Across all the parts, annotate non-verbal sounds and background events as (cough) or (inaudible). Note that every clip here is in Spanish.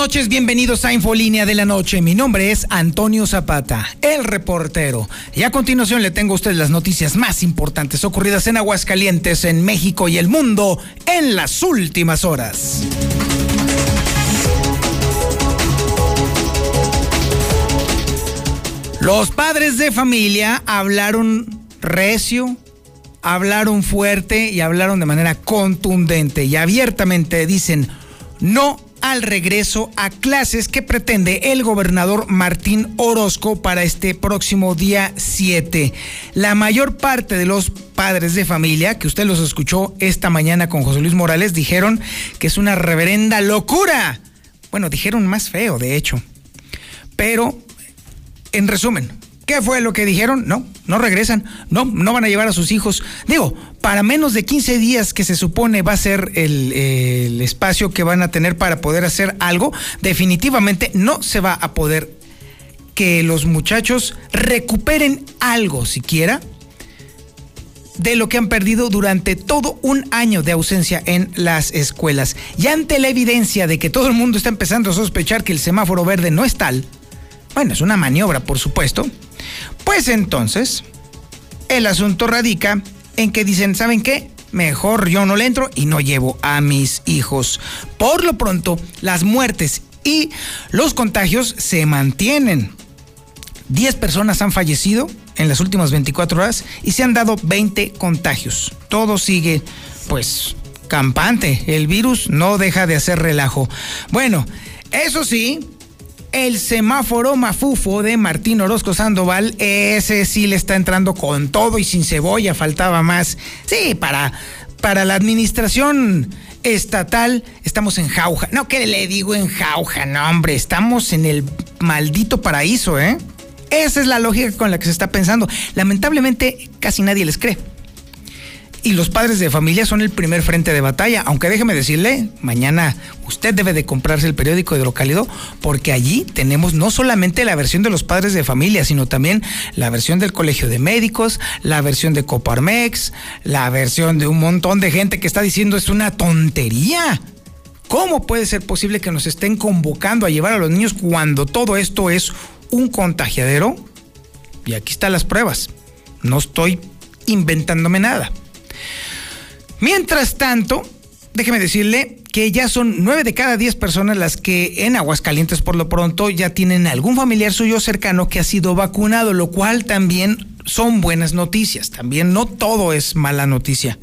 Noches, bienvenidos a Infolínea de la Noche. Mi nombre es Antonio Zapata, el reportero. Y a continuación le tengo a usted las noticias más importantes ocurridas en Aguascalientes, en México y el mundo en las últimas horas. Los padres de familia hablaron recio, hablaron fuerte y hablaron de manera contundente y abiertamente. Dicen, no al regreso a clases que pretende el gobernador Martín Orozco para este próximo día 7. La mayor parte de los padres de familia, que usted los escuchó esta mañana con José Luis Morales, dijeron que es una reverenda locura. Bueno, dijeron más feo, de hecho. Pero, en resumen, ¿Qué fue lo que dijeron? No, no regresan, no, no van a llevar a sus hijos. Digo, para menos de 15 días que se supone va a ser el, el espacio que van a tener para poder hacer algo, definitivamente no se va a poder que los muchachos recuperen algo siquiera de lo que han perdido durante todo un año de ausencia en las escuelas. Y ante la evidencia de que todo el mundo está empezando a sospechar que el semáforo verde no es tal, bueno, es una maniobra, por supuesto, pues entonces, el asunto radica en que dicen, ¿saben qué? Mejor yo no le entro y no llevo a mis hijos. Por lo pronto, las muertes y los contagios se mantienen. 10 personas han fallecido en las últimas 24 horas y se han dado 20 contagios. Todo sigue, pues, campante. El virus no deja de hacer relajo. Bueno, eso sí, el semáforo mafufo de Martín Orozco Sandoval, ese sí le está entrando con todo y sin cebolla, faltaba más. Sí, para, para la administración estatal estamos en jauja. No, ¿qué le digo en jauja? No, hombre, estamos en el maldito paraíso, ¿eh? Esa es la lógica con la que se está pensando. Lamentablemente, casi nadie les cree y los padres de familia son el primer frente de batalla. Aunque déjeme decirle, mañana usted debe de comprarse el periódico Hidrocálido porque allí tenemos no solamente la versión de los padres de familia, sino también la versión del Colegio de Médicos, la versión de Coparmex, la versión de un montón de gente que está diciendo es una tontería. ¿Cómo puede ser posible que nos estén convocando a llevar a los niños cuando todo esto es un contagiadero? Y aquí están las pruebas. No estoy inventándome nada. Mientras tanto, déjeme decirle que ya son nueve de cada diez personas las que en Aguascalientes por lo pronto ya tienen algún familiar suyo cercano que ha sido vacunado, lo cual también son buenas noticias. También no todo es mala noticia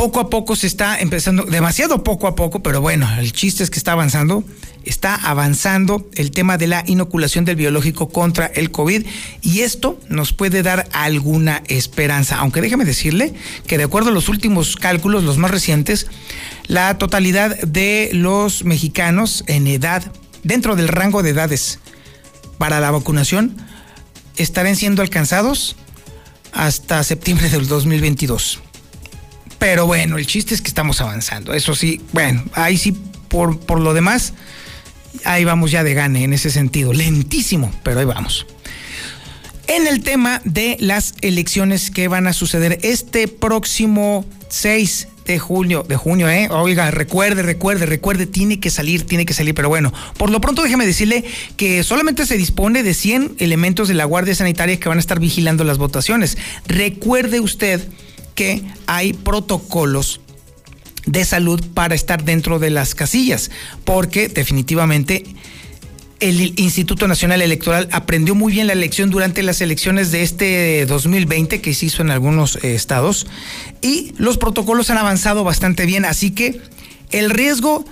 poco a poco se está empezando, demasiado poco a poco, pero bueno, el chiste es que está avanzando, está avanzando el tema de la inoculación del biológico contra el COVID y esto nos puede dar alguna esperanza, aunque déjeme decirle que de acuerdo a los últimos cálculos, los más recientes, la totalidad de los mexicanos en edad, dentro del rango de edades para la vacunación, estarán siendo alcanzados hasta septiembre del 2022. Pero bueno, el chiste es que estamos avanzando. Eso sí, bueno, ahí sí, por, por lo demás, ahí vamos ya de gane en ese sentido. Lentísimo, pero ahí vamos. En el tema de las elecciones que van a suceder este próximo 6 de junio, de junio, ¿eh? Oiga, recuerde, recuerde, recuerde, tiene que salir, tiene que salir, pero bueno, por lo pronto déjeme decirle que solamente se dispone de 100 elementos de la Guardia Sanitaria que van a estar vigilando las votaciones. Recuerde usted que hay protocolos de salud para estar dentro de las casillas, porque definitivamente el Instituto Nacional Electoral aprendió muy bien la elección durante las elecciones de este 2020 que se hizo en algunos eh, estados y los protocolos han avanzado bastante bien, así que el riesgo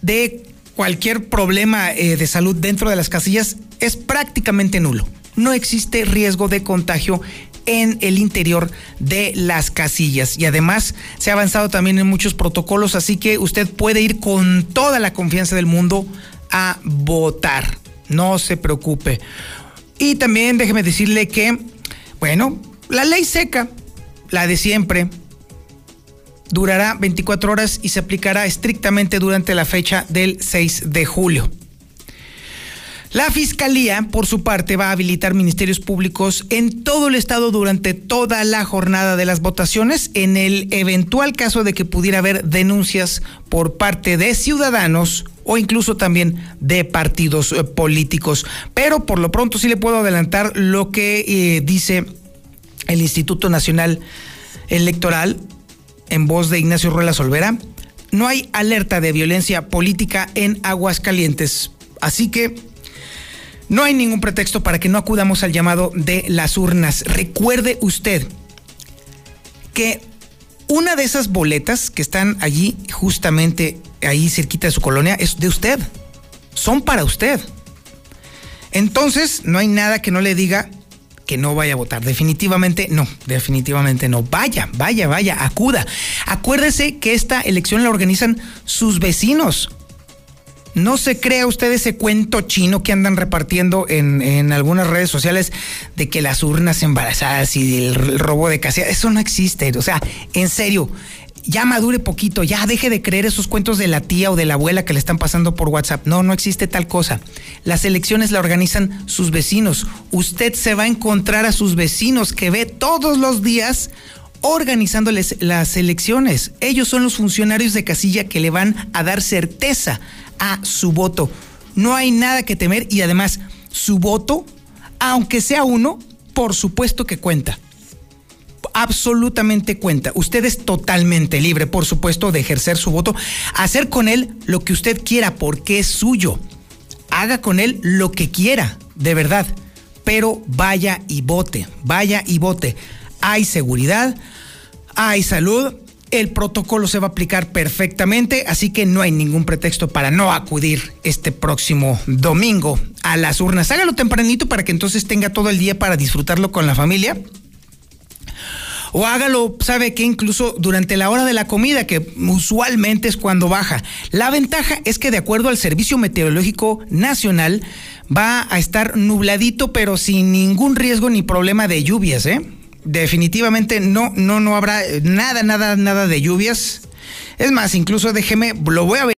de cualquier problema eh, de salud dentro de las casillas es prácticamente nulo. No existe riesgo de contagio en el interior de las casillas. Y además se ha avanzado también en muchos protocolos, así que usted puede ir con toda la confianza del mundo a votar. No se preocupe. Y también déjeme decirle que, bueno, la ley seca, la de siempre, durará 24 horas y se aplicará estrictamente durante la fecha del 6 de julio. La Fiscalía, por su parte, va a habilitar ministerios públicos en todo el estado durante toda la jornada de las votaciones en el eventual caso de que pudiera haber denuncias por parte de ciudadanos o incluso también de partidos eh, políticos. Pero por lo pronto sí le puedo adelantar lo que eh, dice el Instituto Nacional Electoral en voz de Ignacio Ruela Solvera. No hay alerta de violencia política en Aguascalientes. Así que no hay ningún pretexto para que no acudamos al llamado de las urnas. Recuerde usted que una de esas boletas que están allí, justamente ahí cerquita de su colonia, es de usted. Son para usted. Entonces, no hay nada que no le diga que no vaya a votar. Definitivamente no, definitivamente no. Vaya, vaya, vaya, acuda. Acuérdese que esta elección la organizan sus vecinos. No se crea usted ese cuento chino que andan repartiendo en, algunas redes sociales de que las urnas embarazadas y el robo de casa. Eso no existe. O sea, en serio, ya madure poquito, ya deje de creer esos cuentos de la tía o de la abuela que le están pasando por WhatsApp. No, no existe tal cosa. Las elecciones la organizan sus vecinos. Usted se va a encontrar a sus vecinos que ve todos los días organizándoles las elecciones. Ellos son los funcionarios de casilla que le van a dar certeza a su voto. No hay nada que temer y además su voto, aunque sea uno, por supuesto que cuenta. Absolutamente cuenta. Usted es totalmente libre, por supuesto, de ejercer su voto, hacer con él lo que usted quiera porque es suyo. Haga con él lo que quiera, de verdad. Pero vaya y vote, vaya y vote. Hay seguridad, hay salud, el protocolo se va a aplicar perfectamente, así que no hay ningún pretexto para no acudir este próximo domingo a las urnas. Hágalo tempranito para que entonces tenga todo el día para disfrutarlo con la familia. O hágalo, sabe que incluso durante la hora de la comida, que usualmente es cuando baja. La ventaja es que de acuerdo al Servicio Meteorológico Nacional va a estar nubladito, pero sin ningún riesgo ni problema de lluvias, ¿eh? Definitivamente no, no, no habrá nada, nada, nada de lluvias. Es más, incluso déjeme, lo voy a ver.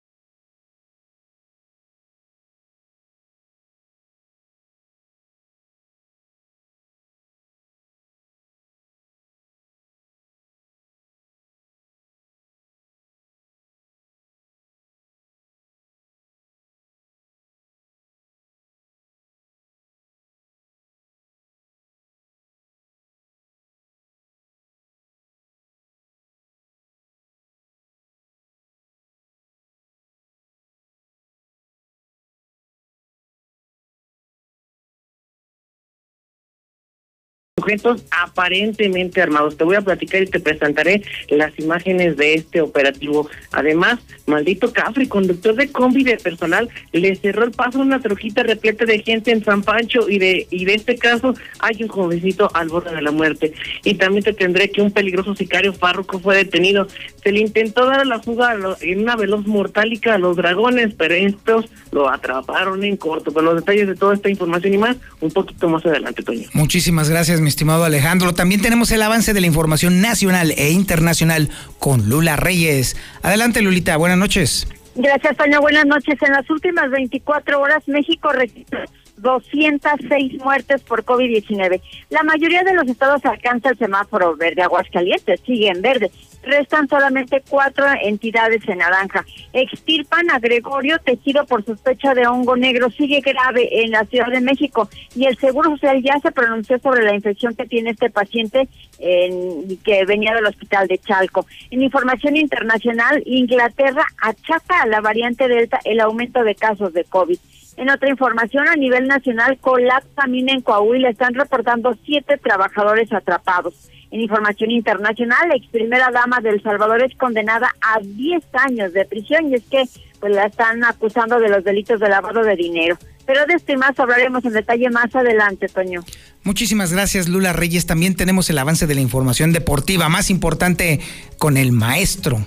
Sujetos aparentemente armados. Te voy a platicar y te presentaré las imágenes de este operativo. Además, maldito Cafri, conductor de combi de personal, le cerró el paso a una trojita repleta de gente en San Pancho y de y de este caso hay un jovencito al borde de la muerte. Y también te tendré que un peligroso sicario párroco fue detenido. Se le intentó dar la fuga en una veloz mortálica a los dragones, pero estos lo atraparon en corto. Con los detalles de toda esta información y más, un poquito más adelante, Toño. Muchísimas gracias, mi estimado Alejandro. También tenemos el avance de la información nacional e internacional con Lula Reyes. Adelante, Lulita. Buenas noches. Gracias, Toño. Buenas noches. En las últimas 24 horas, México registró 206 muertes por COVID-19. La mayoría de los estados alcanza el semáforo verde. Aguascalientes sigue en verde. Restan solamente cuatro entidades en naranja. Extirpan a Gregorio, tejido por sospecha de hongo negro, sigue grave en la Ciudad de México. Y el Seguro Social ya se pronunció sobre la infección que tiene este paciente en, que venía del hospital de Chalco. En información internacional, Inglaterra achaca a la variante Delta el aumento de casos de COVID. En otra información, a nivel nacional, colapsa mina en Coahuila. Están reportando siete trabajadores atrapados. En información internacional, la ex primera dama de El Salvador es condenada a 10 años de prisión y es que pues la están acusando de los delitos de lavado de dinero. Pero de esto y más hablaremos en detalle más adelante, Toño. Muchísimas gracias, Lula Reyes. También tenemos el avance de la información deportiva más importante con el maestro,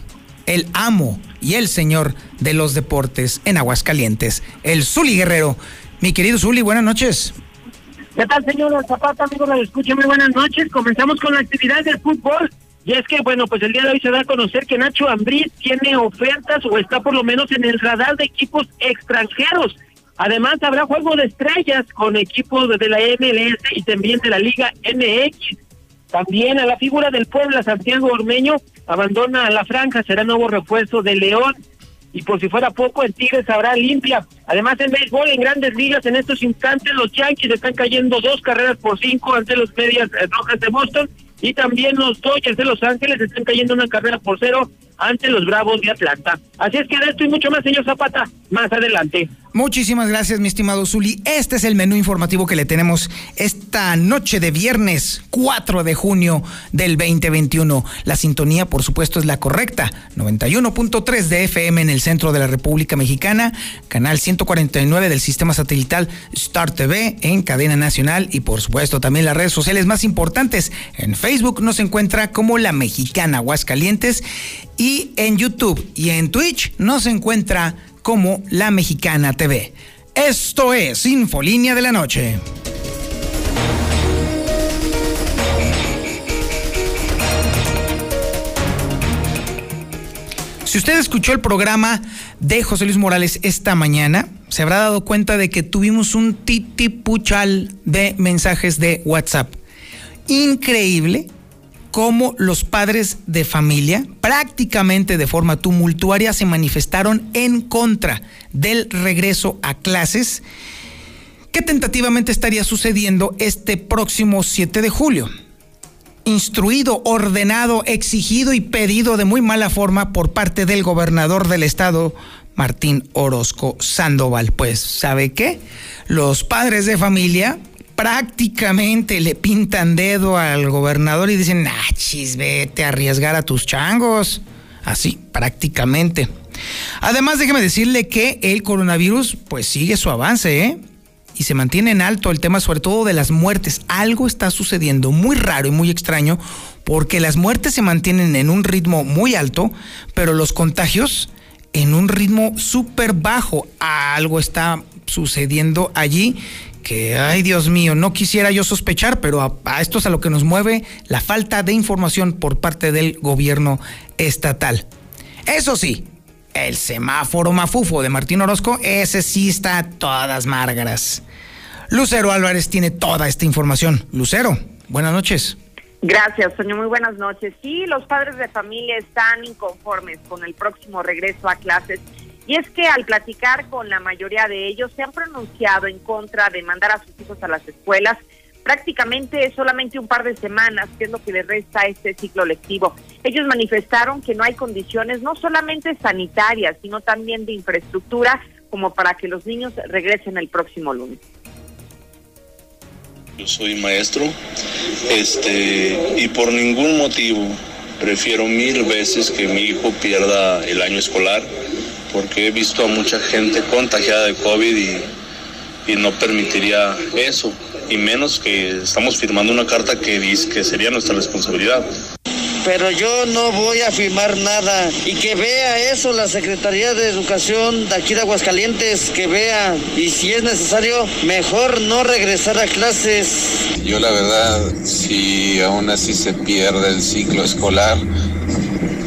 el amo y el señor de los deportes en Aguascalientes, el Zuli Guerrero. Mi querido Zuli, buenas noches. ¿Qué tal, señor Zapata, amigos? La escucha, muy buenas noches. Comenzamos con la actividad del fútbol. Y es que, bueno, pues el día de hoy se da a conocer que Nacho Ambriz tiene ofertas o está por lo menos en el radar de equipos extranjeros. Además, habrá juego de estrellas con equipos de la MLS y también de la Liga MX. También a la figura del Puebla, Santiago Ormeño, abandona la franja, será nuevo refuerzo de León. Y por si fuera poco, el Tigres habrá limpia. Además, en béisbol, en grandes ligas, en estos instantes, los Yankees están cayendo dos carreras por cinco ante los Medias Rojas de Boston. Y también los Dodgers de Los Ángeles están cayendo una carrera por cero ante los Bravos de Atlanta. Así es que de esto y mucho más, señor Zapata, más adelante. Muchísimas gracias, mi estimado Zuli. Este es el menú informativo que le tenemos esta noche de viernes 4 de junio del 2021. La sintonía, por supuesto, es la correcta. 91.3 de FM en el centro de la República Mexicana, canal 149 del sistema satelital Star TV en cadena nacional y, por supuesto, también las redes sociales más importantes. En Facebook nos encuentra como La Mexicana Aguascalientes y en YouTube y en Twitch nos encuentra como La Mexicana TV. Esto es Infolínea de la Noche. Si usted escuchó el programa de José Luis Morales esta mañana, se habrá dado cuenta de que tuvimos un titipuchal de mensajes de WhatsApp. Increíble cómo los padres de familia, prácticamente de forma tumultuaria, se manifestaron en contra del regreso a clases que tentativamente estaría sucediendo este próximo 7 de julio. Instruido, ordenado, exigido y pedido de muy mala forma por parte del gobernador del estado, Martín Orozco Sandoval. Pues, ¿sabe qué? Los padres de familia prácticamente le pintan dedo al gobernador y dicen, ah, vete a arriesgar a tus changos. Así, prácticamente. Además, déjeme decirle que el coronavirus, pues sigue su avance, ¿eh? Y se mantiene en alto el tema, sobre todo de las muertes. Algo está sucediendo muy raro y muy extraño, porque las muertes se mantienen en un ritmo muy alto, pero los contagios en un ritmo súper bajo. Algo está sucediendo allí que, ay Dios mío, no quisiera yo sospechar, pero a, esto es a lo que nos mueve la falta de información por parte del gobierno estatal. Eso sí, el semáforo mafufo de Martín Orozco, ese sí está a todas márgaras. Lucero Álvarez tiene toda esta información. Lucero, buenas noches. Gracias, señor. Muy buenas noches. Sí, los padres de familia están inconformes con el próximo regreso a clases y es que al platicar con la mayoría de ellos se han pronunciado en contra de mandar a sus hijos a las escuelas prácticamente solamente un par de semanas, que es lo que les resta este ciclo lectivo. Ellos manifestaron que no hay condiciones no solamente sanitarias, sino también de infraestructura como para que los niños regresen el próximo lunes. Yo soy maestro, este, y por ningún motivo prefiero mil veces que mi hijo pierda el año escolar porque he visto a mucha gente contagiada de COVID y, no permitiría eso, y menos que estamos firmando una carta que dice que sería nuestra responsabilidad. Pero yo no voy a firmar nada y que vea eso la Secretaría de Educación de aquí de Aguascalientes, que vea y si es necesario, mejor no regresar a clases. Yo la verdad, si aún así se pierde el ciclo escolar,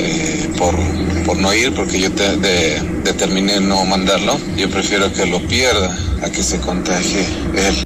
eh, por por no ir, porque yo te, determiné no mandarlo. Yo prefiero que lo pierda a que se contagie él.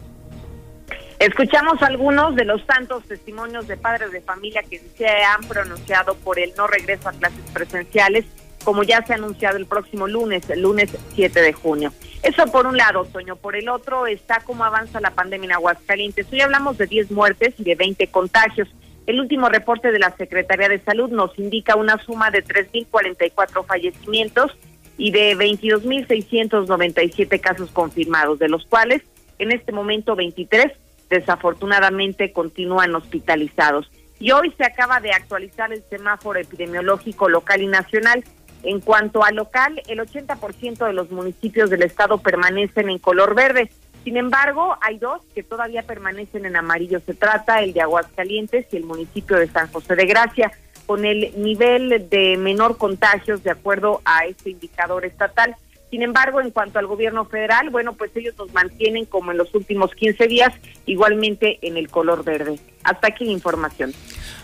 Escuchamos algunos de los tantos testimonios de padres de familia que se han pronunciado por el no regreso a clases presenciales, como ya se ha anunciado el próximo lunes, el lunes 7 de junio. Eso por un lado, Toño. Por el otro está cómo avanza la pandemia en Aguascalientes. Hoy hablamos de 10 muertes y de 20 contagios. El último reporte de la Secretaría de Salud nos indica una suma de 3.044 fallecimientos y de 22.697 casos confirmados, de los cuales en este momento 23 desafortunadamente continúan hospitalizados. Y hoy se acaba de actualizar el semáforo epidemiológico local y nacional. En cuanto al local, el 80% de los municipios del estado permanecen en color verde. Sin embargo, hay dos que todavía permanecen en amarillo. Se trata el de Aguascalientes y el municipio de San José de Gracia, con el nivel de menor contagios de acuerdo a este indicador estatal. Sin embargo, en cuanto al gobierno federal, bueno, pues ellos nos mantienen como en los últimos 15 días, igualmente en el color verde. Hasta aquí la información.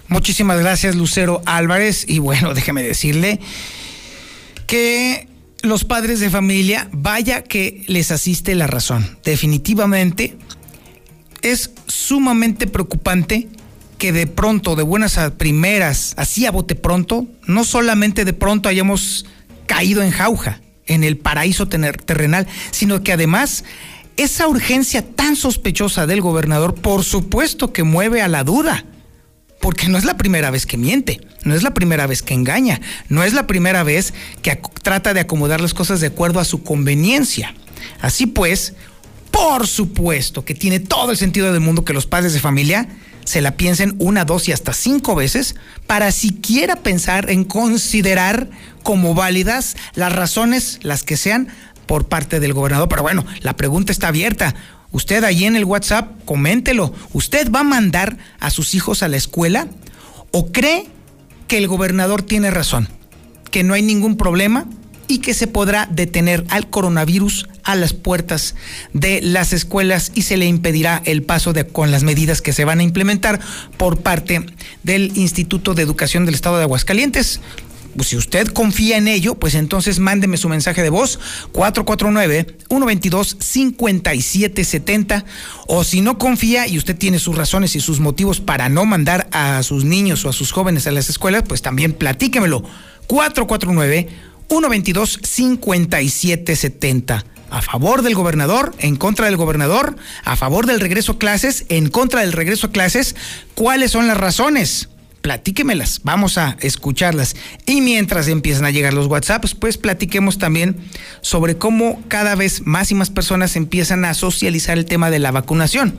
Muchísimas gracias, Lucero Álvarez. Y bueno, déjeme decirle que los padres de familia, vaya que les asiste la razón. Definitivamente es sumamente preocupante que de pronto, de buenas a primeras, así a bote pronto, no solamente de pronto hayamos caído en jauja, en el paraíso terrenal, sino que además esa urgencia tan sospechosa del gobernador, por supuesto que mueve a la duda, porque no es la primera vez que miente, no es la primera vez que engaña, no es la primera vez que trata de acomodar las cosas de acuerdo a su conveniencia. Así pues, por supuesto que tiene todo el sentido del mundo que los padres de familia se la piensen una, dos y hasta cinco veces para siquiera pensar en considerar como válidas las razones, las que sean, por parte del gobernador. Pero bueno, la pregunta está abierta. Usted ahí en el WhatsApp, coméntelo. ¿Usted va a mandar a sus hijos a la escuela o cree que el gobernador tiene razón? Que no hay ningún problema y que se podrá detener al coronavirus a las puertas de las escuelas y se le impedirá el paso con las medidas que se van a implementar por parte del Instituto de Educación del Estado de Aguascalientes. Pues si usted confía en ello, pues entonces mándeme su mensaje de voz 449-122-5770 o si no confía y usted tiene sus razones y sus motivos para no mandar a sus niños o a sus jóvenes a las escuelas, pues también platíquemelo 449 122 5770 a favor del gobernador, en contra del gobernador, a favor del regreso a clases, en contra del regreso a clases. ¿Cuáles son las razones? Platíquemelas, vamos a escucharlas. Y mientras empiezan a llegar los WhatsApps, pues platiquemos también sobre cómo cada vez más y más personas empiezan a socializar el tema de la vacunación.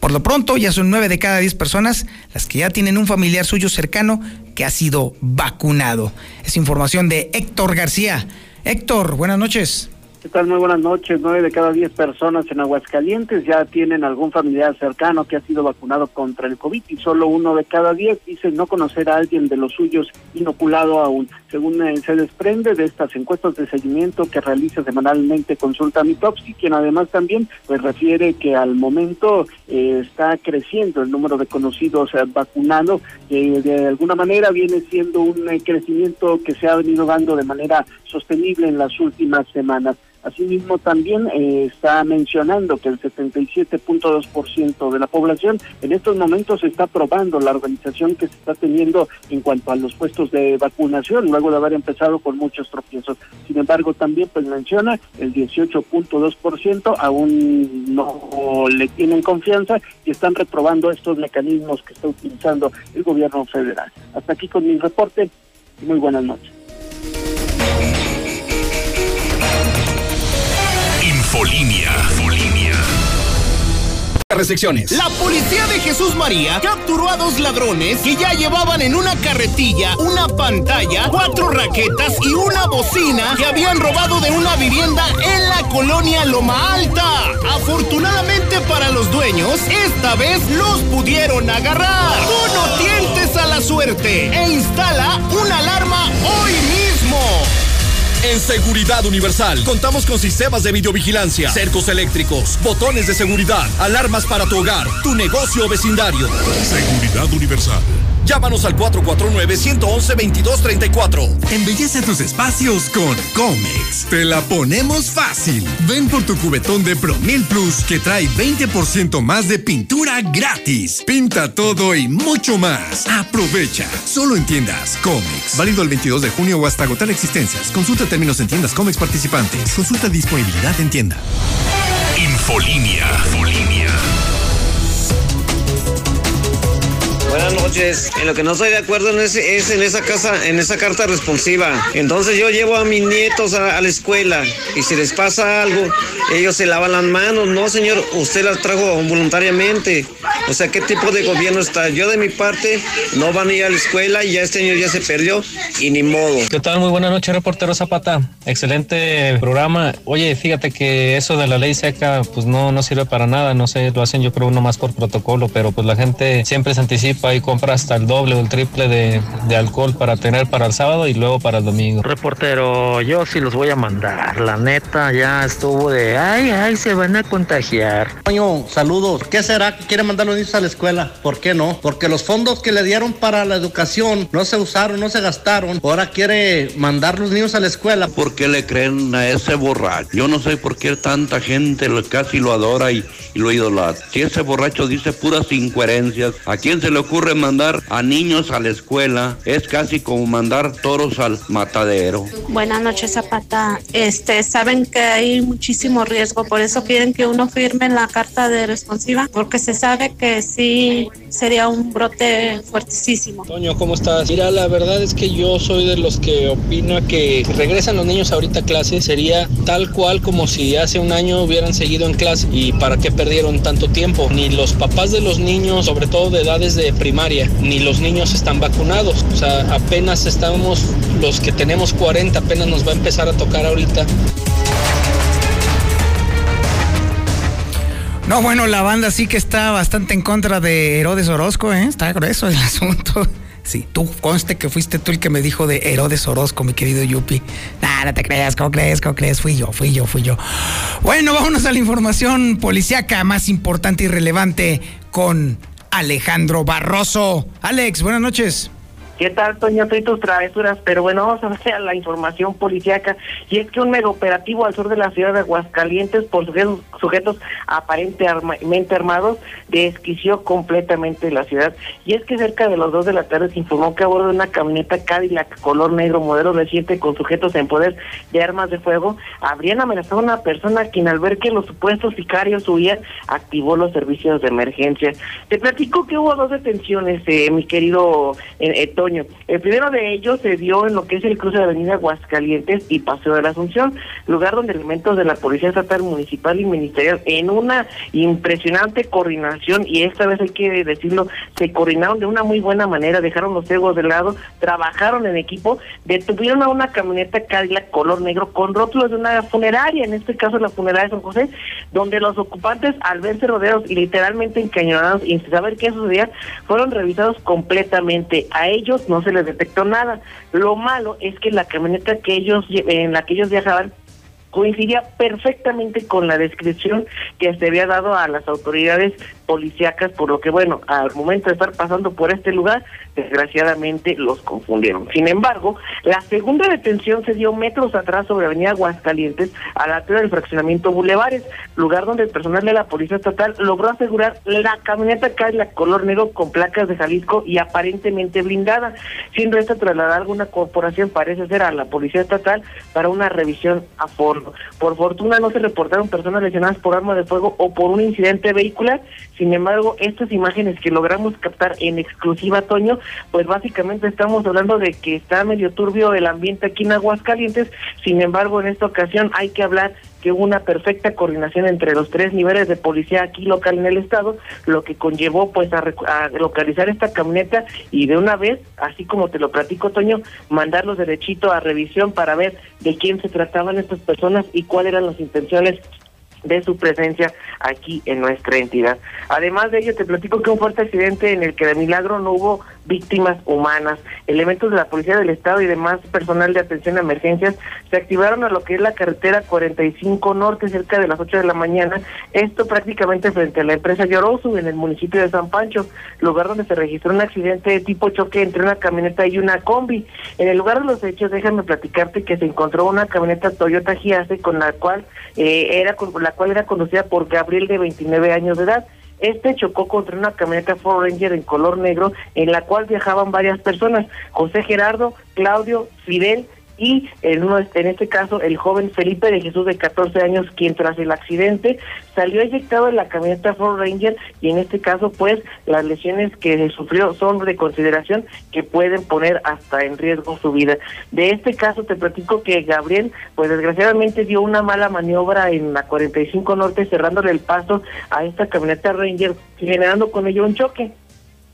Por lo pronto, ya son nueve de cada diez personas las que ya tienen un familiar suyo cercano que ha sido vacunado. Es información de Héctor García. Héctor, buenas noches. ¿Qué tal? Muy buenas noches. Nueve de cada diez personas en Aguascalientes ya tienen algún familiar cercano que ha sido vacunado contra el COVID y solo uno de cada diez dice no conocer a alguien de los suyos inoculado aún. Según eh, se desprende de estas encuestas de seguimiento que realiza semanalmente Consulta Mitopsi, quien además también pues refiere que al momento eh, está creciendo el número de conocidos eh, vacunados, que de alguna manera viene siendo un crecimiento que se ha venido dando de manera sostenible en las últimas semanas. Asimismo, también eh, está mencionando que el 77.2% de la población en estos momentos está probando la organización que se está teniendo en cuanto a los puestos de vacunación, luego de haber empezado con muchos tropiezos. Sin embargo, también pues menciona el 18.2% aún no le tienen confianza y están reprobando estos mecanismos que está utilizando el gobierno federal. Hasta aquí con mi reporte. Muy buenas noches. Infolinia. Recepciones. La policía de Jesús María capturó a dos ladrones que ya llevaban en una carretilla una pantalla, cuatro raquetas y una bocina que habían robado de una vivienda en la colonia Loma Alta. Afortunadamente para los dueños, esta vez los pudieron agarrar. Tú no tientes a la suerte e instala una alarma hoy mismo. En Seguridad Universal contamos con sistemas de videovigilancia, cercos eléctricos, botones de seguridad, alarmas para tu hogar, tu negocio o vecindario. Seguridad Universal. Llámanos al 449-111-2234. Embellece tus espacios con Comex. Te la ponemos fácil. Ven por tu cubetón de Promil Plus que trae 20% más de pintura gratis. Pinta todo y mucho más. Aprovecha. Solo en tiendas Comex. Válido el 22 de junio o hasta agotar existencias. Consulta términos en tiendas Comex participantes. Consulta disponibilidad en tienda. Infolinia. Infolinia. Noches. En lo que no estoy de acuerdo es, en esa casa, en esa carta responsiva. Entonces yo llevo a mis nietos a, a la escuela y si les pasa algo, ellos se lavan las manos. No, señor, usted las trajo voluntariamente. O sea, ¿qué tipo de gobierno está? Yo de mi parte no van a ir a la escuela y ya este año ya se perdió y ni modo. ¿Qué tal? Muy buenas noches, reportero Zapata. Excelente programa. Oye, fíjate que eso de la ley seca, pues no, no sirve para nada. No sé, lo hacen yo creo uno más por protocolo, pero pues la gente siempre se anticipa y compra hasta el doble o el triple de, de alcohol para tener para el sábado y luego para el domingo. Reportero, yo sí los voy a mandar. La neta ya estuvo de, ay, ay, se van a contagiar. Coño, saludos. ¿Qué será que quiere mandar los niños a la escuela? ¿Por qué no? Porque los fondos que le dieron para la educación no se usaron, no se gastaron. Ahora quiere mandar los niños a la escuela. ¿Por qué le creen a ese borracho? Yo no sé por qué tanta gente lo- casi lo adora y, y lo idolatra. Si ese borracho dice puras incoherencias, ¿a quién se le ocurre mandar a niños a la escuela? Es casi como mandar toros al matadero. Buenas noches, Zapata. Este, saben que hay muchísimo riesgo, por eso quieren que uno firme la carta de responsiva, porque se sabe que sí sería un brote fuertísimo. Toño, ¿cómo estás? Mira, la verdad es que yo soy de los que opina que si regresan los niños ahorita a clase sería tal cual como si hace un año hubieran seguido en clase y para qué perdieron tanto tiempo. Ni los papás de los niños, sobre todo de edades de primaria, ni los niños están vacunados. O sea, apenas estamos, los que tenemos 40, apenas nos va a empezar a tocar ahorita. No, bueno, la banda sí que está bastante en contra de Herodes Orozco, ¿eh? Está grueso el (laughs) asunto. Sí, tú conste que fuiste tú el que me dijo de Herodes Orozco, mi querido Yupi. Nah, no te creas, ¿cómo crees? ¿Cómo crees? Fui yo, fui yo, fui yo. Bueno, vámonos a la información policíaca más importante y relevante con Alejandro Barroso. Alex, buenas noches. ¿Qué tal, Toño? Soy tus travesuras, pero bueno, vamos a ver a la información policiaca. Y es que un mega operativo al sur de la ciudad de Aguascalientes por sujetos, sujetos aparentemente armados desquició completamente la ciudad. Y es que cerca de las 2 de la tarde se informó que a bordo de una camioneta Cadillac color negro modelo reciente con sujetos en poder de armas de fuego habrían amenazado a una persona quien al ver que los supuestos sicarios huían activó los servicios de emergencia. Te platico que hubo dos detenciones, eh, mi querido eh, eh, El primero de ellos se dio en lo que es el cruce de Avenida Aguascalientes y Paseo de la Asunción, lugar donde elementos de la Policía Estatal Municipal y Ministerial, en una impresionante coordinación, y esta vez hay que decirlo, se coordinaron de una muy buena manera, dejaron los egos de lado, trabajaron en equipo, detuvieron a una camioneta Cadillac color negro con rótulos de una funeraria, en este caso la funeraria de San José, donde los ocupantes, al verse rodeados y literalmente encañonados y sin saber qué sucedía, fueron revisados completamente. A ellos no se les detectó nada. Lo malo es que la camioneta que ellos en la que ellos viajaban coincidía perfectamente con la descripción que se había dado a las autoridades policíacas, por lo que bueno, al momento de estar pasando por este lugar, desgraciadamente los confundieron. Sin embargo, la segunda detención se dio metros atrás sobre Avenida Aguascalientes, a la altura del fraccionamiento Bulevares, lugar donde el personal de la Policía Estatal logró asegurar la camioneta Cadillac color negro con placas de Jalisco y aparentemente blindada, siendo esta trasladada a alguna corporación, parece ser a la Policía Estatal, para una revisión a fondo. Por fortuna no se reportaron personas lesionadas por arma de fuego o por un incidente vehicular, sin embargo, estas imágenes que logramos captar en exclusiva, Toño, pues básicamente estamos hablando de que está medio turbio el ambiente aquí en Aguascalientes, sin embargo, en esta ocasión hay que hablar que hubo una perfecta coordinación entre los tres niveles de policía aquí local en el estado, lo que conllevó pues a, a localizar esta camioneta y de una vez, así como te lo platico Toño, mandarlos derechito a revisión para ver de quién se trataban estas personas y cuáles eran las intenciones de su presencia aquí en nuestra entidad. Además de ello, te platico que un fuerte accidente en el que de milagro no hubo víctimas humanas. Elementos de la Policía del Estado y demás personal de atención a emergencias se activaron a lo que es la carretera 45 Norte cerca de las 8 de la mañana, esto prácticamente frente a la empresa Yorosu en el municipio de San Pancho, lugar donde se registró un accidente de tipo choque entre una camioneta y una combi. En el lugar de los hechos, déjame platicarte que se encontró una camioneta Toyota Giase con la cual eh, era con la cual era conducida por Gabriel de 29 años de edad. Este chocó contra una camioneta Ford Ranger en color negro en la cual viajaban varias personas, José Gerardo, Claudio, Fidel y en, uno, en este caso el joven Felipe de Jesús de 14 años, quien tras el accidente salió eyectado en la camioneta Ford Ranger y en este caso pues las lesiones que sufrió son de consideración que pueden poner hasta en riesgo su vida. De este caso te platico que Gabriel pues desgraciadamente dio una mala maniobra en la 45 Norte cerrándole el paso a esta camioneta Ranger generando con ello un choque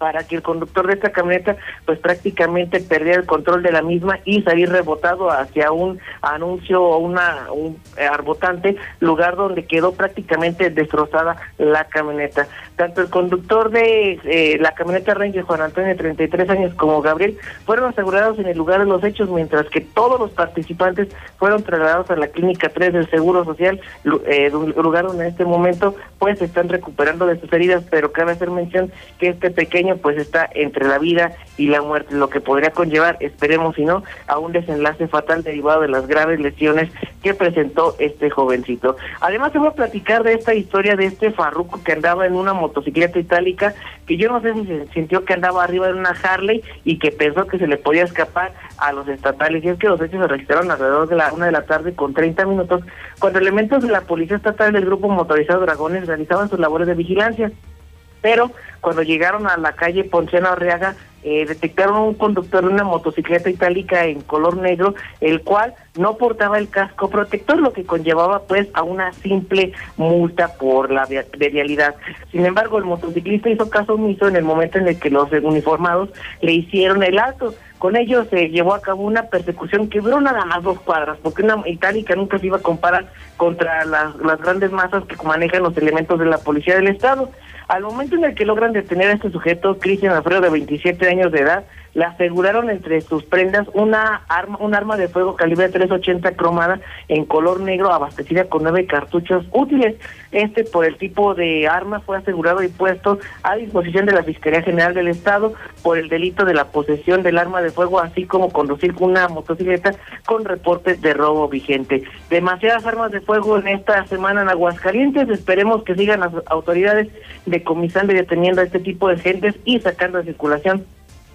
para que el conductor de esta camioneta pues prácticamente perdiera el control de la misma y salir rebotado hacia un anuncio o una un arbotante lugar donde quedó prácticamente destrozada la camioneta. Tanto el conductor de eh, la camioneta Ranger Juan Antonio de 33 años como Gabriel fueron asegurados en el lugar de los hechos mientras que todos los participantes fueron trasladados a la clínica 3 del Seguro Social eh, lugar donde en este momento pues están recuperando de sus heridas pero cabe hacer mención que este pequeño pues está entre la vida y la muerte, lo que podría conllevar, esperemos si no, a un desenlace fatal derivado de las graves lesiones que presentó este jovencito. Además, se va a platicar de esta historia de este farruco que andaba en una motocicleta itálica, que yo no sé si se sintió que andaba arriba de una Harley y que pensó que se le podía escapar a los estatales. Y es que los hechos se registraron alrededor de la una de la tarde con 30 minutos, cuando elementos de la Policía Estatal del Grupo Motorizado Dragones realizaban sus labores de vigilancia pero cuando llegaron a la calle Ponciano Arriaga, eh, detectaron un conductor de una motocicleta itálica en color negro, el cual no portaba el casco protector, lo que conllevaba pues a una simple multa por la vialidad. Sin embargo, el motociclista hizo caso omiso en el momento en el que los uniformados le hicieron el alto. Con ello se llevó a cabo una persecución que duró nada más dos cuadras, porque una itálica nunca se iba a comparar contra las, las grandes masas que manejan los elementos de la policía del Estado. Al momento en el que logran detener a este sujeto, Cristian Alfredo, de 27 años de edad, le aseguraron entre sus prendas una arma, un arma de fuego calibre 380 cromada en color negro abastecida con nueve cartuchos útiles. Este, por el tipo de arma, fue asegurado y puesto a disposición de la Fiscalía General del Estado por el delito de la posesión del arma de fuego, así como conducir una motocicleta con reportes de robo vigente. Demasiadas armas de fuego en esta semana en Aguascalientes. Esperemos que sigan las autoridades decomisando y deteniendo a este tipo de gentes y sacando de circulación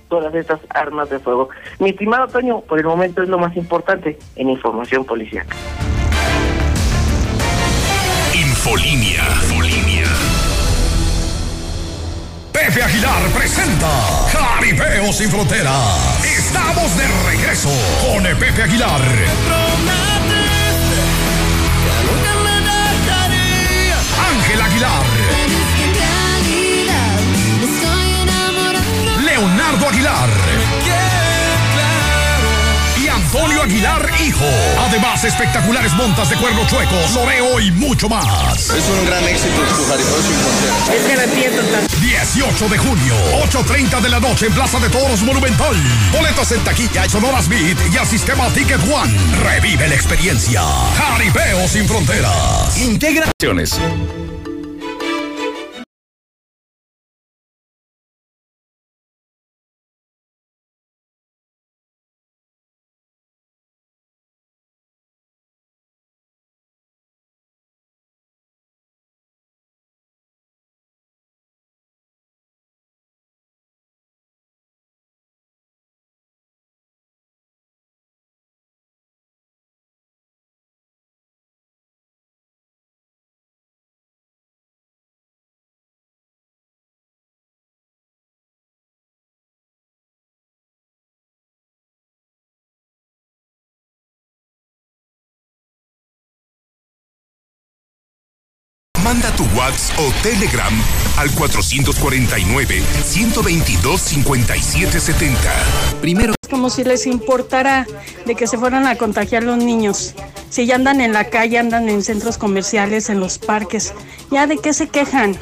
todas estas armas de fuego. Mi estimado Toño, por el momento es lo más importante en información policial. Infolinia. Infolinia. Pepe Aguilar presenta Jaripeo sin fronteras. Estamos de regreso con el Pepe Aguilar. Ángel Aguilar. Leonardo Aguilar. Y Antonio Aguilar, hijo. Además, espectaculares montas de cuerno chueco, soreo y mucho más. Es un gran éxito tu Jaripeo sin fronteras. Es garantía total. 18 de junio, 8.30 de la noche en Plaza de Toros Monumental. Boletos en taquilla y Sonoras Beat y al sistema Ticket One. Revive la experiencia. Jaripeo sin fronteras. Integraciones. Manda tu WhatsApp o Telegram al 449-122-5770. Primero. Como si les importara de que se fueran a contagiar los niños. Si ya andan en la calle, andan en centros comerciales, en los parques, ¿ya de qué se quejan?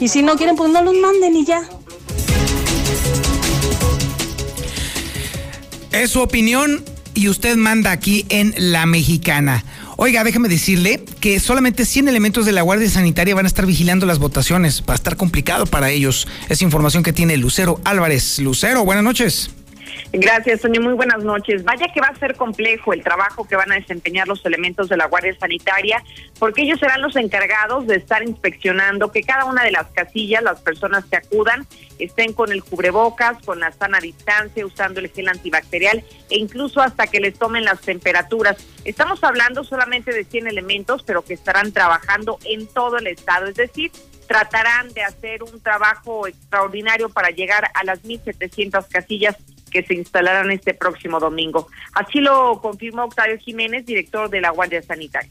Y si no quieren, pues no los manden y ya. Es su opinión y usted manda aquí en La Mexicana. Oiga, déjeme decirle que solamente 100 elementos de la Guardia Sanitaria van a estar vigilando las votaciones. Va a estar complicado para ellos. Es información que tiene Lucero Álvarez. Lucero, buenas noches. Gracias, Sonia. Muy buenas noches. Vaya que va a ser complejo el trabajo que van a desempeñar los elementos de la Guardia Sanitaria, porque ellos serán los encargados de estar inspeccionando que cada una de las casillas, las personas que acudan, estén con el cubrebocas, con la sana distancia, usando el gel antibacterial e incluso hasta que les tomen las temperaturas. Estamos hablando solamente de 100 elementos, pero que estarán trabajando en todo el estado, es decir, tratarán de hacer un trabajo extraordinario para llegar a las 1.700 casillas que se instalarán este próximo domingo. Así lo confirmó Octavio Jiménez, director de la Guardia Sanitaria.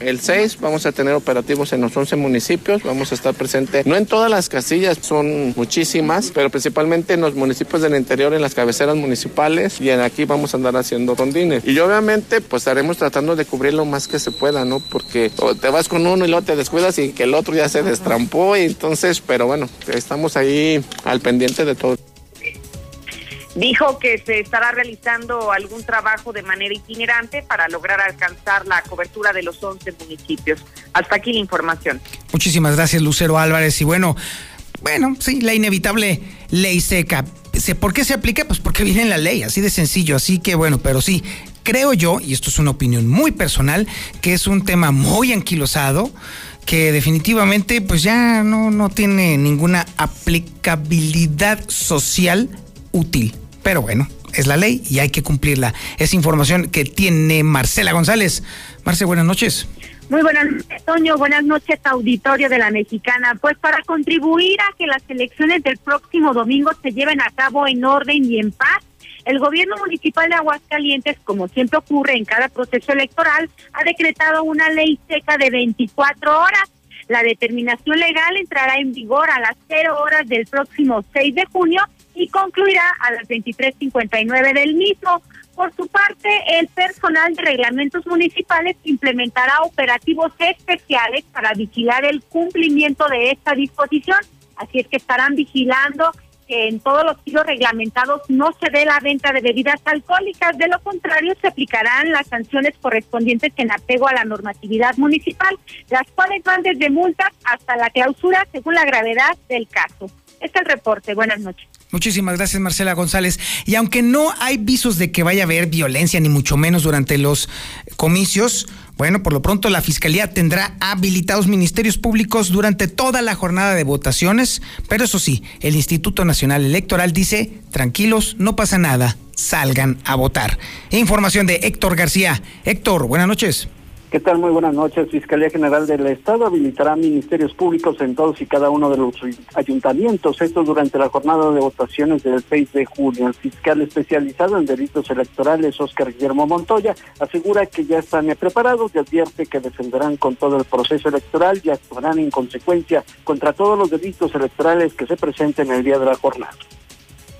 El 6 vamos a tener operativos en los 11 municipios, vamos a estar presentes, no en todas las casillas, son muchísimas, pero principalmente en los municipios del interior, en las cabeceras municipales y en aquí vamos a andar haciendo rondines. Y obviamente pues estaremos tratando de cubrir lo más que se pueda, ¿no? Porque te vas con uno y luego te descuidas y que el otro ya se destrampó y entonces, pero bueno, estamos ahí al pendiente de todo. Dijo que se estará realizando algún trabajo de manera itinerante para lograr alcanzar la cobertura de los 11 municipios. Hasta aquí la información. Muchísimas gracias, Lucero Álvarez. Y bueno, bueno, sí, la inevitable ley seca. ¿Por qué se aplica? Pues porque viene en la ley, así de sencillo. Así que bueno, pero sí, creo yo, y esto es una opinión muy personal, que es un tema muy anquilosado que definitivamente pues ya no, no tiene ninguna aplicabilidad social útil. Pero bueno, es la ley y hay que cumplirla. Es información que tiene Marcela González. Marce, buenas noches. Muy buenas noches, Toño. Buenas noches, auditorio de la Mexicana. Pues para contribuir a que las elecciones del próximo domingo se lleven a cabo en orden y en paz, el gobierno municipal de Aguascalientes, como siempre ocurre en cada proceso electoral, ha decretado una ley seca de 24 horas. La determinación legal entrará en vigor a las 0 horas del próximo 6 de junio y concluirá a las 23.59 del mismo. Por su parte, el personal de reglamentos municipales implementará operativos especiales para vigilar el cumplimiento de esta disposición. Así es que estarán vigilando que en todos los tiros reglamentados no se dé la venta de bebidas alcohólicas. De lo contrario, se aplicarán las sanciones correspondientes en apego a la normatividad municipal, las cuales van desde multas hasta la clausura según la gravedad del caso. Este es el reporte. Buenas noches. Muchísimas gracias, Marcela González. Y aunque no hay visos de que vaya a haber violencia, ni mucho menos durante los comicios, bueno, por lo pronto la Fiscalía tendrá habilitados ministerios públicos durante toda la jornada de votaciones, pero eso sí, el Instituto Nacional Electoral dice, tranquilos, no pasa nada, salgan a votar. Información de Héctor García. Héctor, buenas noches. ¿Qué tal? Muy buenas noches. Fiscalía General del Estado habilitará ministerios públicos en todos y cada uno de los ayuntamientos. Esto durante la jornada de votaciones del 6 de junio. El fiscal especializado en delitos electorales, Oscar Guillermo Montoya, asegura que ya están preparados y advierte que defenderán con todo el proceso electoral y actuarán en consecuencia contra todos los delitos electorales que se presenten el día de la jornada.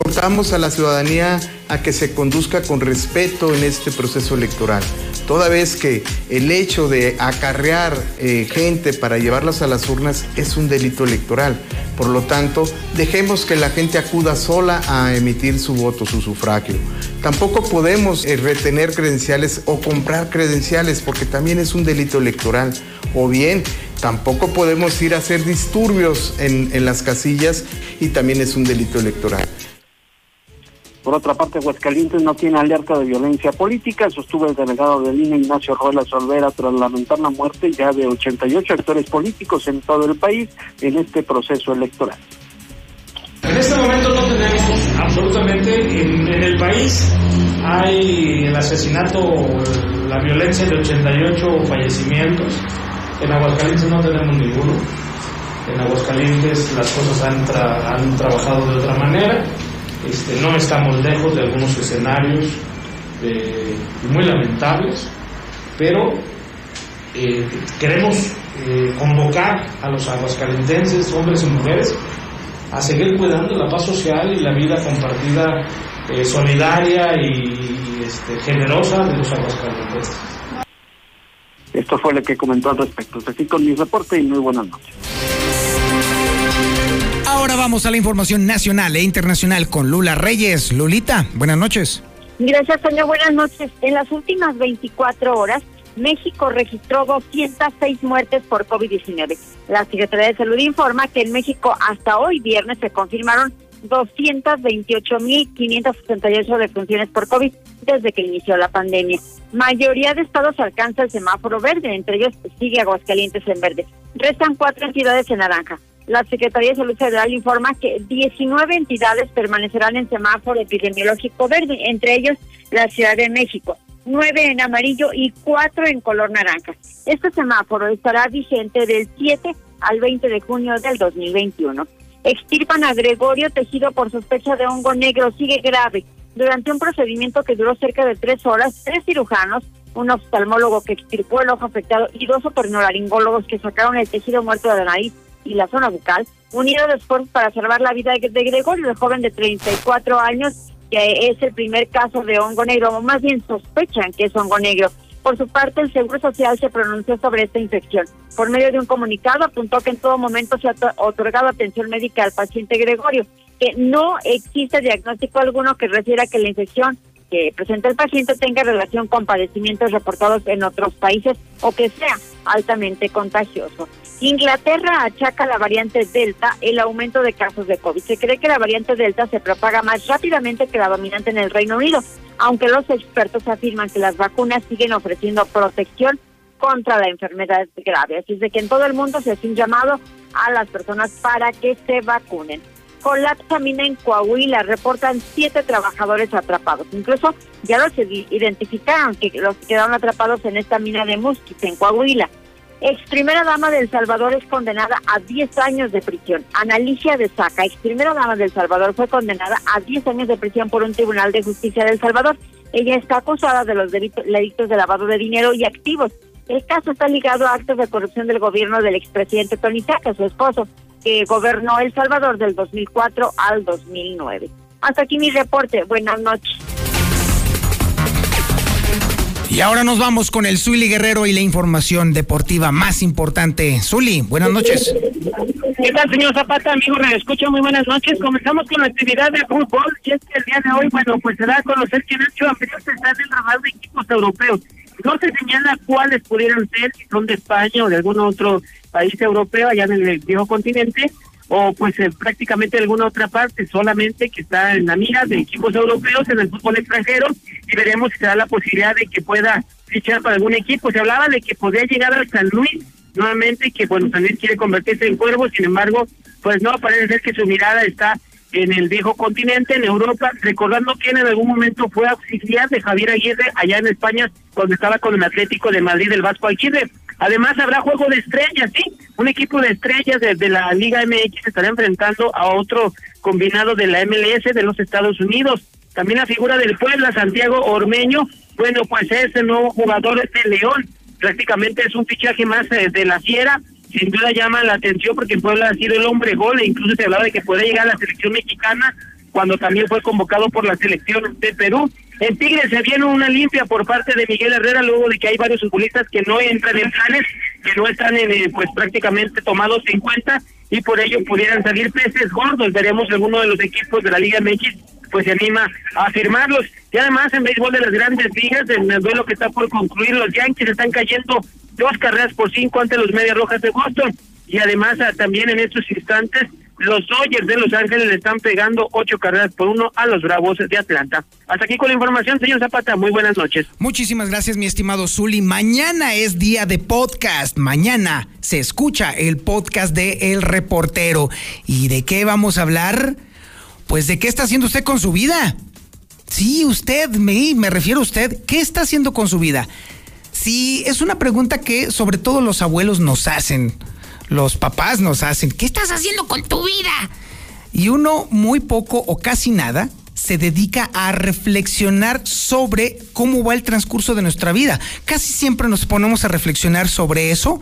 Exhortamos a la ciudadanía a que se conduzca con respeto en este proceso electoral, toda vez que el hecho de acarrear eh, gente para llevarlas a las urnas es un delito electoral. Por lo tanto, dejemos que la gente acuda sola a emitir su voto, su sufragio. Tampoco podemos eh, retener credenciales o comprar credenciales porque también es un delito electoral. O bien, tampoco podemos ir a hacer disturbios en, en las casillas y también es un delito electoral. Por otra parte, Aguascalientes no tiene alerta de violencia política, sostuvo el delegado del INE Ignacio Ruelas Olvera tras lamentar la muerte ya de 88 actores políticos en todo el país en este proceso electoral. En este momento no tenemos absolutamente en, en el país hay el asesinato, la violencia de 88 fallecimientos. En Aguascalientes no tenemos ninguno. En Aguascalientes las cosas han, tra- han trabajado de otra manera. Este, no estamos lejos de algunos escenarios eh, muy lamentables, pero eh, queremos eh, convocar a los aguascalentenses, hombres y mujeres, a seguir cuidando la paz social y la vida compartida, solidaria y este, generosa de los aguascalentenses. Esto fue lo que comentó al respecto. Así con mi reporte y muy buenas noches. Ahora vamos a la información nacional e internacional con Lula Reyes. Lulita, buenas noches. Gracias, Toño. Buenas noches. En las últimas 24 horas, México registró 206 muertes por COVID-19. La Secretaría de Salud informa que en México hasta hoy viernes se confirmaron 228.568 defunciones por COVID desde que inició la pandemia. Mayoría de estados alcanza el semáforo verde, entre ellos sigue Aguascalientes en verde. Restan cuatro entidades en naranja. La Secretaría de Salud Federal informa que 19 entidades permanecerán en semáforo epidemiológico verde, entre ellos la Ciudad de México, nueve en amarillo y cuatro en color naranja. Este semáforo estará vigente del 7 al 20 de junio del 2021. Extirpan a Gregorio Tejido por sospecha de hongo negro, sigue grave. Durante un procedimiento que duró cerca de tres horas, tres cirujanos, un oftalmólogo que extirpó el ojo afectado y dos otorrinolaringólogos que sacaron el tejido muerto de la nariz y la zona bucal, unidos esfuerzos para salvar la vida de Gregorio, el joven de 34 años, que es el primer caso de hongo negro, o más bien sospechan que es hongo negro. Por su parte, el Seguro Social se pronunció sobre esta infección. Por medio de un comunicado, apuntó que en todo momento se ha otorgado atención médica al paciente Gregorio, que no existe diagnóstico alguno que refiera que la infección que presenta el paciente tenga relación con padecimientos reportados en otros países o que sea altamente contagioso. Inglaterra achaca la variante Delta el aumento de casos de COVID. Se cree que la variante Delta se propaga más rápidamente que la dominante en el Reino Unido, aunque los expertos afirman que las vacunas siguen ofreciendo protección contra la enfermedad grave. Así es de que en todo el mundo se hace un llamado a las personas para que se vacunen. Colapsa mina en Coahuila, reportan siete trabajadores atrapados. Incluso ya los identificaron, que los quedaron atrapados en esta mina de Musquis, en Coahuila. Ex primera dama del Salvador es condenada a 10 años de prisión. Analicia de Saca, ex primera dama del Salvador, fue condenada a 10 años de prisión por un tribunal de justicia del Salvador. Ella está acusada de los delitos, de lavado de dinero y activos. El caso está ligado a actos de corrupción del gobierno del expresidente Tony Saca, su esposo, que gobernó El Salvador del 2004 al 2009. Hasta aquí mi reporte. Buenas noches. Y ahora nos vamos con el Zuli Guerrero y la información deportiva más importante. Zuli, buenas noches. ¿Qué tal, señor Zapata? Amigo, me escucho. Muy buenas noches. Comenzamos con la actividad de fútbol. Y es que el día de hoy, bueno, pues se da a conocer que Nacho Ambriz está en el de equipos europeos. No se señala cuáles pudieran ser, si son de España o de algún otro país europeo allá en el viejo continente, o pues eh, prácticamente de alguna otra parte, solamente que está en la mira de equipos europeos en el fútbol extranjero y veremos si se da la posibilidad de que pueda fichar para algún equipo. Se hablaba de que podría llegar al San Luis nuevamente, que bueno, San Luis quiere convertirse en cuervo, sin embargo, pues no, parece ser que su mirada está en el viejo continente, en Europa, recordando que en algún momento fue auxiliar de Javier Aguirre allá en España, cuando estaba con el Atlético de Madrid, el Vasco Aguirre. Además habrá juego de estrellas, ¿sí? Un equipo de estrellas de, la Liga MX estará enfrentando a otro combinado de la MLS de los Estados Unidos. También la figura del Puebla, Santiago Ormeño, bueno, pues es el nuevo jugador de León. Prácticamente es un fichaje más eh, de la Sierra. Sin duda llama la atención porque Puebla ha sido el hombre gol e incluso se hablaba de que puede llegar a la selección mexicana cuando también fue convocado por la selección de Perú. En Tigres se viene una limpia por parte de Miguel Herrera luego de que hay varios futbolistas que no entran en planes, que no están en, eh, pues prácticamente tomados en cuenta y por ello pudieran salir peces gordos. Veremos alguno de los equipos de la Liga MX pues se anima a firmarlos. Y además en béisbol de las grandes ligas, en el duelo que está por concluir, los Yankees están cayendo dos carreras por cinco ante los Medias Rojas de Boston. Y además ah, también en estos instantes los Dodgers de Los Ángeles le están pegando ocho carreras por uno a los Bravos de Atlanta. Hasta aquí con la información, señor Zapata. Muy buenas noches. Muchísimas gracias, mi estimado Zuli. Mañana es día de podcast. Mañana se escucha el podcast de El Reportero. ¿Y de qué vamos a hablar? Pues de qué está haciendo usted con su vida. Sí, usted, me, me refiero a usted. ¿Qué está haciendo con su vida? Sí, es una pregunta que sobre todo los abuelos nos hacen los papás nos hacen, ¿qué estás haciendo con tu vida? Y uno muy poco o casi nada se dedica a reflexionar sobre cómo va el transcurso de nuestra vida. Casi siempre nos ponemos a reflexionar sobre eso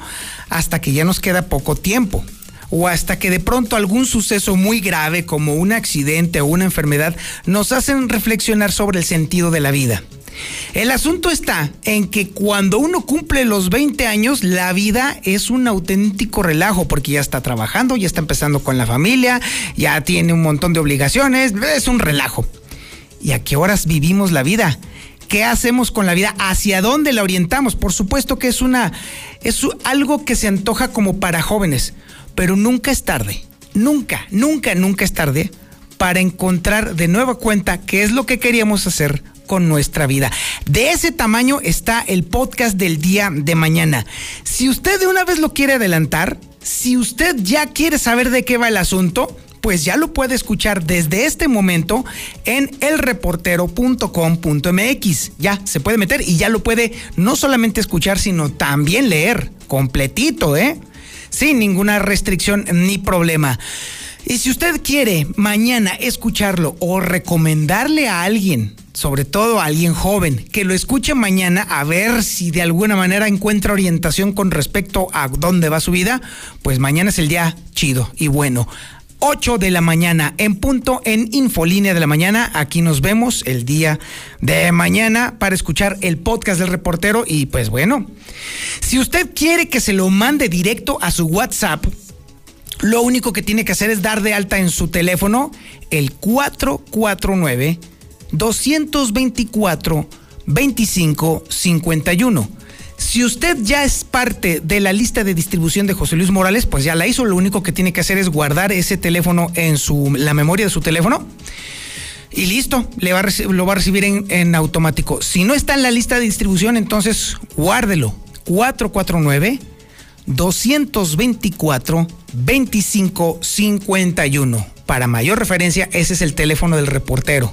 hasta que ya nos queda poco tiempo o hasta que de pronto algún suceso muy grave como un accidente o una enfermedad nos hacen reflexionar sobre el sentido de la vida. El asunto está en que cuando uno cumple los 20 años, la vida es un auténtico relajo porque ya está trabajando, ya está empezando con la familia, ya tiene un montón de obligaciones, es un relajo. ¿Y a qué horas vivimos la vida? ¿Qué hacemos con la vida? ¿Hacia dónde la orientamos? Por supuesto que es una es algo que se antoja como para jóvenes, pero nunca es tarde. Nunca, nunca, nunca es tarde para encontrar de nueva cuenta qué es lo que queríamos hacer con nuestra vida. De ese tamaño está el podcast del día de mañana. Si usted de una vez lo quiere adelantar, si usted ya quiere saber de qué va el asunto, pues ya lo puede escuchar desde este momento en elreportero.com.mx. Ya se puede meter y ya lo puede no solamente escuchar, sino también leer completito, ¿eh? Sin ninguna restricción ni problema. Y si usted quiere mañana escucharlo o recomendarle a alguien, sobre todo a alguien joven, que lo escuche mañana a ver si de alguna manera encuentra orientación con respecto a dónde va su vida, pues mañana es el día chido y bueno. 8 de la mañana en punto en Infolínea de la mañana. Aquí nos vemos el día de mañana para escuchar el podcast del reportero y pues bueno, si usted quiere que se lo mande directo a su WhatsApp, lo único que tiene que hacer es dar de alta en su teléfono el 449 224 2551. Si usted ya es parte de la lista de distribución de José Luis Morales, pues ya la hizo. Lo único que tiene que hacer es guardar ese teléfono en su, la memoria de su teléfono. Y listo, le va lo va a recibir en, en automático. Si no está en la lista de distribución, entonces guárdelo. 449 224 2551. Para mayor referencia, ese es el teléfono del reportero.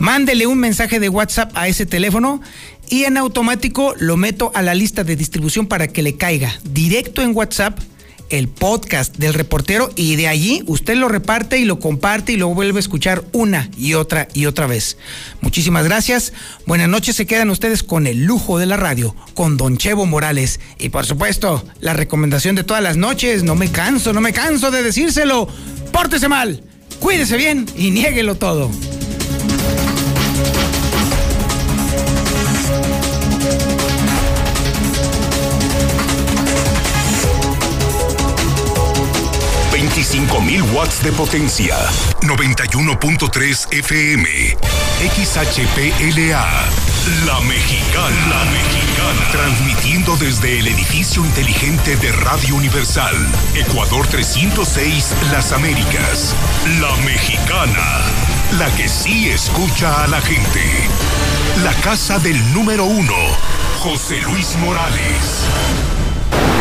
Mándele un mensaje de WhatsApp a ese teléfono y en automático lo meto a la lista de distribución para que le caiga directo en WhatsApp el podcast del reportero y de allí usted lo reparte y lo comparte y lo vuelve a escuchar una y otra y otra vez. Muchísimas gracias. Buenas noches. Se quedan ustedes con el lujo de la radio, con Don Chevo Morales. Y por supuesto, la recomendación de todas las noches. No me canso, no me canso de decírselo. Pórtese mal, cuídese bien y niéguelo todo. 25.000 watts de potencia. 91.3 FM. XHPLA. La Mexicana. La Mexicana. Transmitiendo desde el edificio inteligente de Radio Universal. Ecuador 306, Las Américas. La Mexicana. La que sí escucha a la gente. La casa del número uno. José Luis Morales.